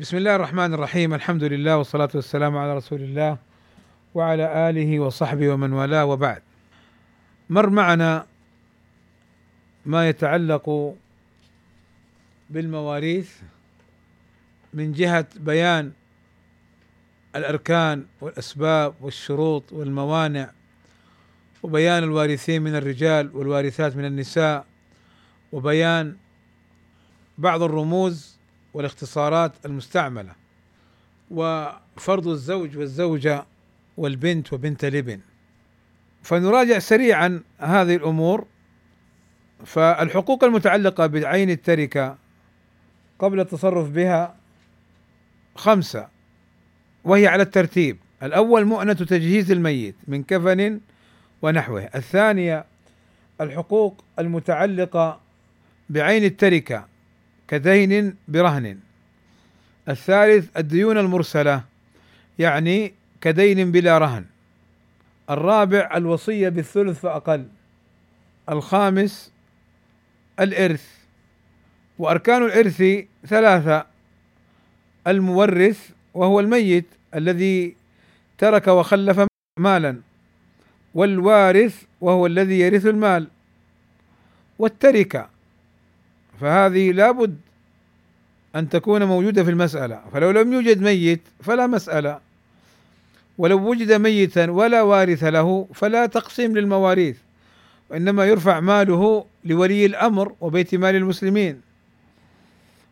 بسم الله الرحمن الرحيم. الحمد لله والصلاة والسلام على رسول الله وعلى آله وصحبه ومن والاه وبعد. مر معنا ما يتعلق بالمواريث من جهة بيان الأركان والأسباب والشروط والموانع وبيان الوارثين من الرجال والوارثات من النساء وبيان بعض الرموز والاختصارات المستعملة وفرض الزوج والزوجة والبنت وبنت الابن. فنراجع سريعا هذه الأمور. فالحقوق المتعلقة بعين التركة قبل التصرف بها خمسة وهي على الترتيب. الأول مؤنة تجهيز الميت من كفن ونحوه. الثانية الحقوق المتعلقة بعين التركة كدين برهن. الثالث الديون المرسلة يعني كدين بلا رهن. الرابع الوصية بالثلث فأقل. الخامس الإرث. وأركان الإرث ثلاثة المورث وهو الميت الذي ترك وخلف مالا والوارث وهو الذي يرث المال. والتركة فهذه لابد أن تكون موجودة في المسألة. فلو لم يوجد ميت فلا مسألة. ولو وجد ميتا ولا وارث له فلا تقسيم للمواريث وإنما يرفع ماله لولي الأمر وبيت مال المسلمين.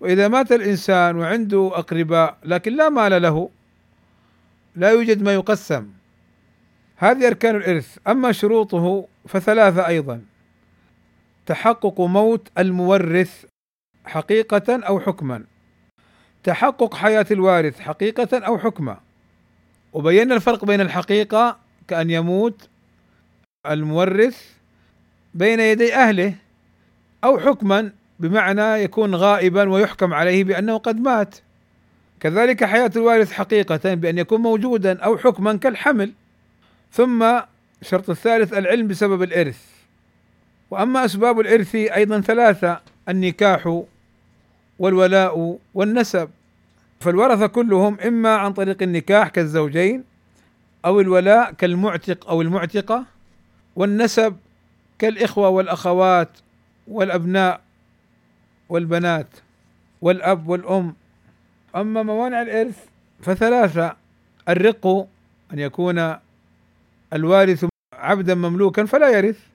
وإذا مات الإنسان وعنده أقرباء لكن لا مال له لا يوجد ما يقسم. هذه أركان الإرث. أما شروطه فثلاثة أيضا. تحقق موت المورث حقيقة أو حكما. تحقق حياة الوارث حقيقة أو حكما. وبينا الفرق بين الحقيقة كأن يموت المورث بين يدي أهله أو حكما بمعنى يكون غائبا ويحكم عليه بأنه قد مات. كذلك حياة الوارث حقيقة بأن يكون موجودا أو حكما كالحمل. ثم الشرط الثالث العلم بسبب الإرث. وأما أسباب الإرث أيضا ثلاثة النكاح والولاء والنسب. فالورثه كلهم إما عن طريق النكاح كالزوجين أو الولاء كالمعتق أو المعتقة والنسب كالإخوة والأخوات والأبناء والبنات والأب والأم. أما موانع الإرث فثلاثة الرق أن يكون الوارث عبدا مملوكا فلا يرث.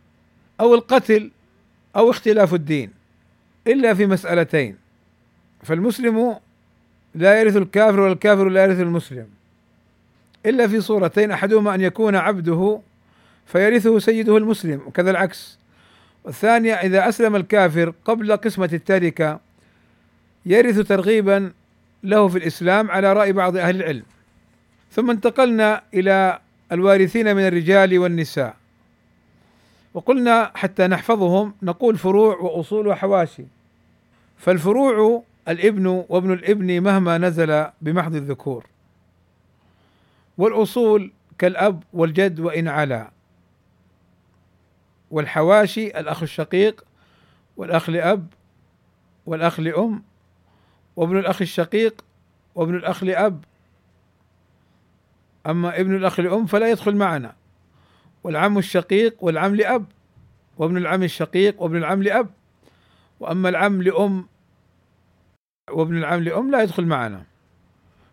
أو القتل أو اختلاف الدين إلا في مسألتين فالمسلم لا يرث الكافر والكافر لا يرث المسلم. إلا في صورتين أحدهما أن يكون عبده فيرثه سيده المسلم وكذا العكس. والثانية إذا أسلم الكافر قبل قسمة التركة يرث ترغيبا له في الإسلام على رأي بعض أهل العلم. ثم انتقلنا إلى الوارثين من الرجال والنساء. وقلنا حتى نحفظهم نقول فروع وأصول وحواشي. فالفروع الابن وابن الابن مهما نزل بمحض الذكور. والأصول كالأب والجد وإن علا. والحواشي الأخ الشقيق والأخ لأب والأخ لأم وابن الأخ الشقيق وابن الأخ لأب. أما ابن الأخ لأم فلا يدخل معنا. والعم الشقيق والعم لأب وابن العم الشقيق وابن العم لأب. وأما العم لأم وابن العم لأم لا يدخل معنا.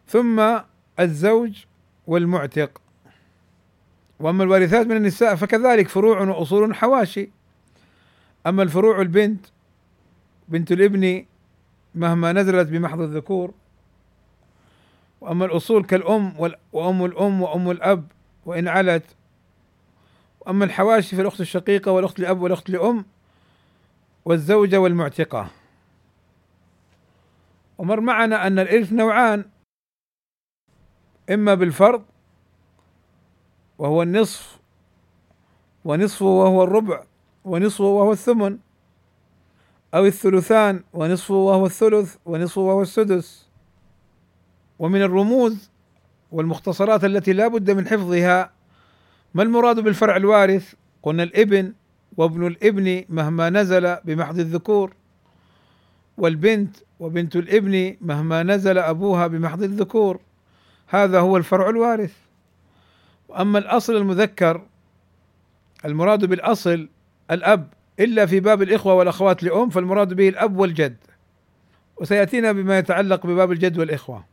ثم الزوج والمعتق. وأما الوارثات من النساء فكذلك فروع وأصول حواشي أما الفروع البنت بنت الابن مهما نزلت بمحض الذكور. وأما الأصول كالأم وأم الأم وأم الأب وإن علت أما الحواشي فالأخت الشقيقة والأخت لأب والأخت لأم والزوجة والمعتقة. ومر معنا أن الإرث نوعان إما بالفرض وهو النصف ونصفه وهو الربع ونصفه وهو الثمن أو الثلثان ونصفه وهو الثلث ونصفه وهو السدس. ومن الرموز والمختصرات التي لا بد من حفظها ما المراد بالفرع الوارث؟ قلنا الابن وابن الابن مهما نزل بمحض الذكور والبنت وبنت الابن مهما نزل أبوها بمحض الذكور. هذا هو الفرع الوارث. وأما الأصل المذكر المراد بالأصل الأب إلا في باب الإخوة والأخوات لأم فالمراد به الأب والجد. وسيأتينا بما يتعلق بباب الجد والإخوة.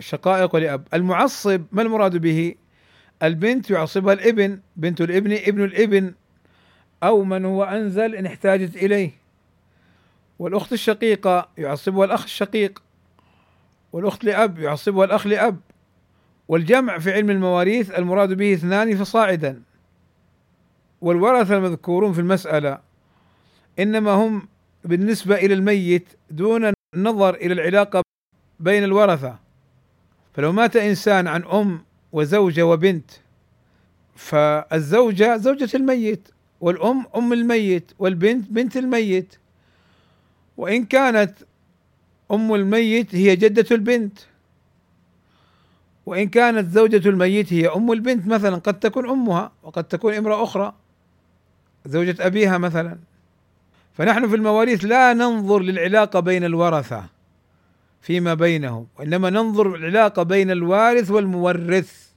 شقائق ولأب المعصب ما المراد به؟ البنت يعصبها الابن بنت الابن ابن الابن أو من هو أنزل إن احتاجت إليه. والأخت الشقيقة يعصبها الأخ الشقيق والأخت لأب يعصبها الأخ لأب. والجمع في علم المواريث المراد به اثنان فصاعدا. والورثة المذكورون في المسألة إنما هم بالنسبة إلى الميت دون النظر إلى العلاقة بين الورثة. فلو مات إنسان عن أم وزوجة وبنت. فالزوجة زوجة الميت والأم أم الميت والبنت بنت الميت. وإن كانت أم الميت هي جدة البنت. وإن كانت زوجة الميت هي أم البنت مثلا قد تكون أمها وقد تكون امرأة أخرى. زوجة أبيها مثلا. فنحن في المواريث لا ننظر للعلاقة بين الورثة. فيما بينهم وإنما ننظر العلاقة بين الوارث والمورث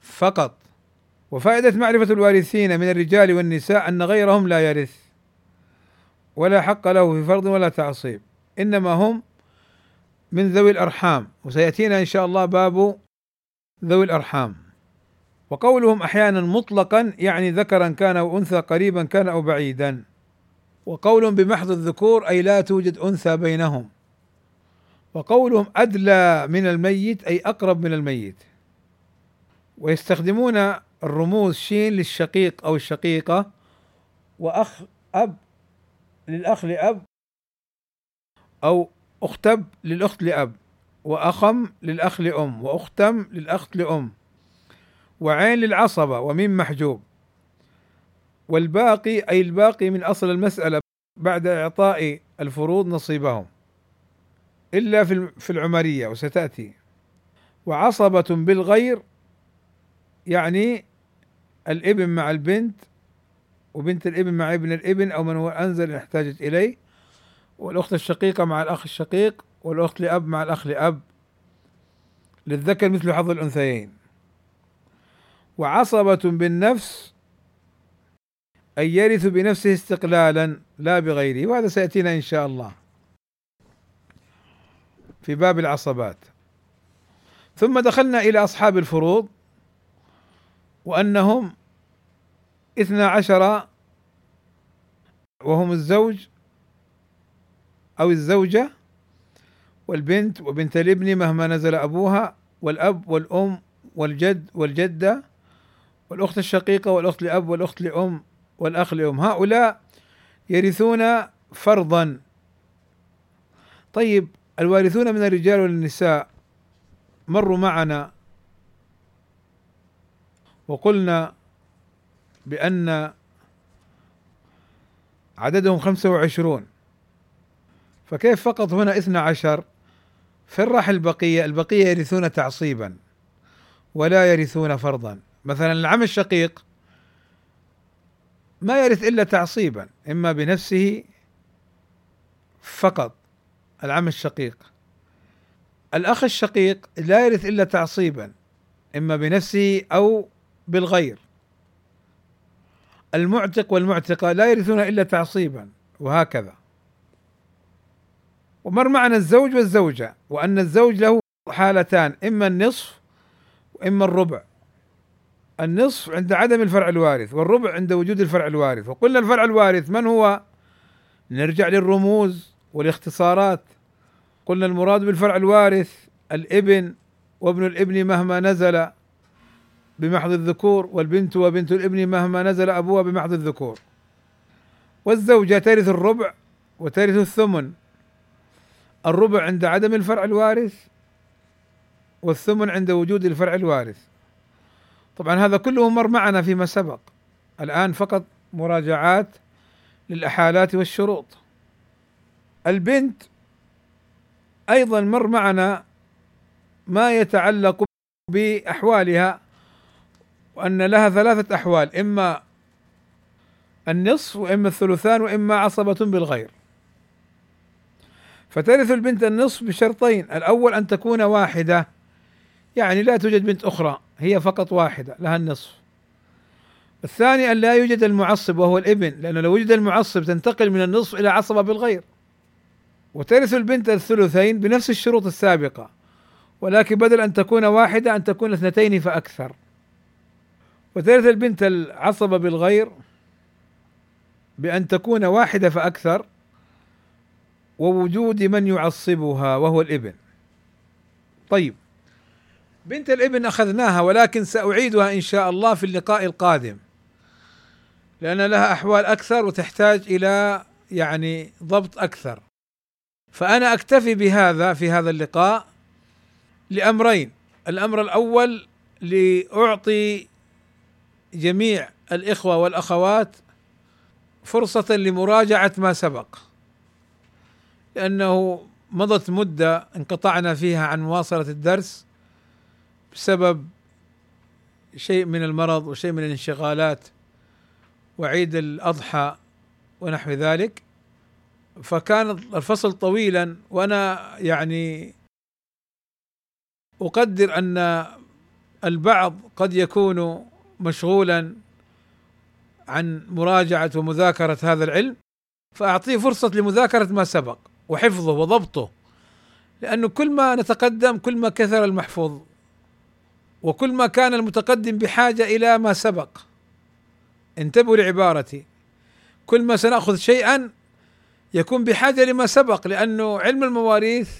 فقط. وفائدة معرفة الوارثين من الرجال والنساء أن غيرهم لا يرث ولا حق له في فرض ولا تعصيب إنما هم من ذوي الأرحام. وسيأتينا إن شاء الله باب ذوي الأرحام. وقولهم أحيانا مطلقا يعني ذكرا كان أو أنثى قريبا كان أو بعيدا. وقول بمحض الذكور أي لا توجد أنثى بينهم. وقولهم أدلى من الميت أي أقرب من الميت. ويستخدمون الرموز شين للشقيق أو الشقيقة. وأخ أب للأخ لأب أو أختب للأخت لأب. وأخم للأخ لأم. وأختم للأخت لأم. وعين للعصبة وميم محجوب. والباقي أي الباقي من أصل المسألة بعد إعطاء الفروض نصيبهم. إلا في العمرية وستأتي. وعصبة بالغير يعني الإبن مع البنت وبنت الإبن مع ابن الإبن أو من هو أنزل إن احتاجت إليه. والأخت الشقيقة مع الأخ الشقيق والأخت لأب مع الأخ لأب. للذكر مثل حظ الأنثيين. وعصبة بالنفس أي يرث بنفسه استقلالا لا بغيره. وهذا سيأتينا إن شاء الله. في باب العصبات. ثم دخلنا إلى أصحاب الفروض وأنهم اثنا عشر وهم الزوج أو الزوجة والبنت وبنت الابن مهما نزل أبوها والأب والأم والجد والجدة والأخت الشقيقة والأخت لأب والأخت لأم والأخ لأم. هؤلاء يرثون فرضا. طيب الوارثون من الرجال والنساء مروا معنا وقلنا بأن عددهم خمسة وعشرون. فكيف فقط هنا اثنى عشر؟ فرح البقية البقية يرثون تعصيبا ولا يرثون فرضا. مثلا العم الشقيق ما يرث إلا تعصيبا إما بنفسه فقط. العم الشقيق. الأخ الشقيق لا يرث إلا تعصيبا إما بنفسه أو بالغير. المعتق والمعتقة لا يرثون إلا تعصيبا وهكذا. ومر معنا الزوج والزوجة وأن الزوج له حالتان إما النصف وإما الربع. النصف عند عدم الفرع الوارث والربع عند وجود الفرع الوارث. وقلنا الفرع الوارث من هو؟ نرجع للرموز. والاختصارات. قلنا المراد بالفرع الوارث الابن وابن الابن مهما نزل بمحض الذكور والبنت وبنت الابن مهما نزل أبوها بمحض الذكور. والزوجة ترث الربع وترث الثمن. الربع عند عدم الفرع الوارث والثمن عند وجود الفرع الوارث. طبعا هذا كله مر معنا فيما سبق. الآن فقط مراجعات للأحالات والشروط. البنت أيضا مر معنا ما يتعلق بأحوالها وأن لها ثلاثة أحوال إما النصف وإما الثلثان وإما عصبة بالغير. فترث البنت النصف بشرطين الأول أن تكون واحدة يعني لا توجد بنت أخرى هي فقط واحدة لها النصف. الثاني أن لا يوجد المعصب وهو الإبن لأنه لو وجد المعصب تنتقل من النصف إلى عصبة بالغير. وترث البنت الثلثين بنفس الشروط السابقة ولكن بدل أن تكون واحدة أن تكون اثنتين فأكثر. وترث البنت العصبة بالغير بأن تكون واحدة فأكثر ووجود من يعصبها وهو الإبن. طيب بنت الإبن أخذناها ولكن سأعيدها إن شاء الله في اللقاء القادم لأن لها أحوال أكثر وتحتاج إلى يعني ضبط أكثر. فأنا أكتفي بهذا في هذا اللقاء لأمرين. الأمر الأول لأعطي جميع الإخوة والأخوات فرصة لمراجعة ما سبق. لأنه مضت مدة انقطعنا فيها عن مواصلة الدرس بسبب شيء من المرض وشيء من الانشغالات وعيد الأضحى ونحو ذلك. فكان الفصل طويلا وأنا يعني أقدر أن البعض قد يكون مشغولا عن مراجعة ومذاكرة هذا العلم فأعطيه فرصة لمذاكرة ما سبق وحفظه وضبطه لأنه كل ما نتقدم كل ما كثر المحفوظ وكل ما كان المتقدم بحاجة إلى ما سبق. انتبهوا لعبارتي. كل ما سنأخذ شيئا يكون بحاجة لما سبق لأنه علم المواريث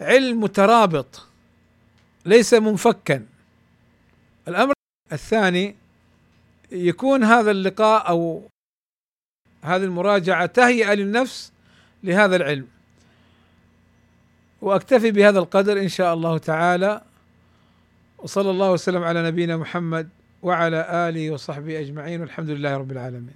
علم مترابط ليس منفكا. الأمر الثاني يكون هذا اللقاء أو هذه المراجعة تهيئة للنفس لهذا العلم. وأكتفي بهذا القدر إن شاء الله تعالى. وصلى الله وسلم على نبينا محمد وعلى آله وصحبه أجمعين والحمد لله رب العالمين.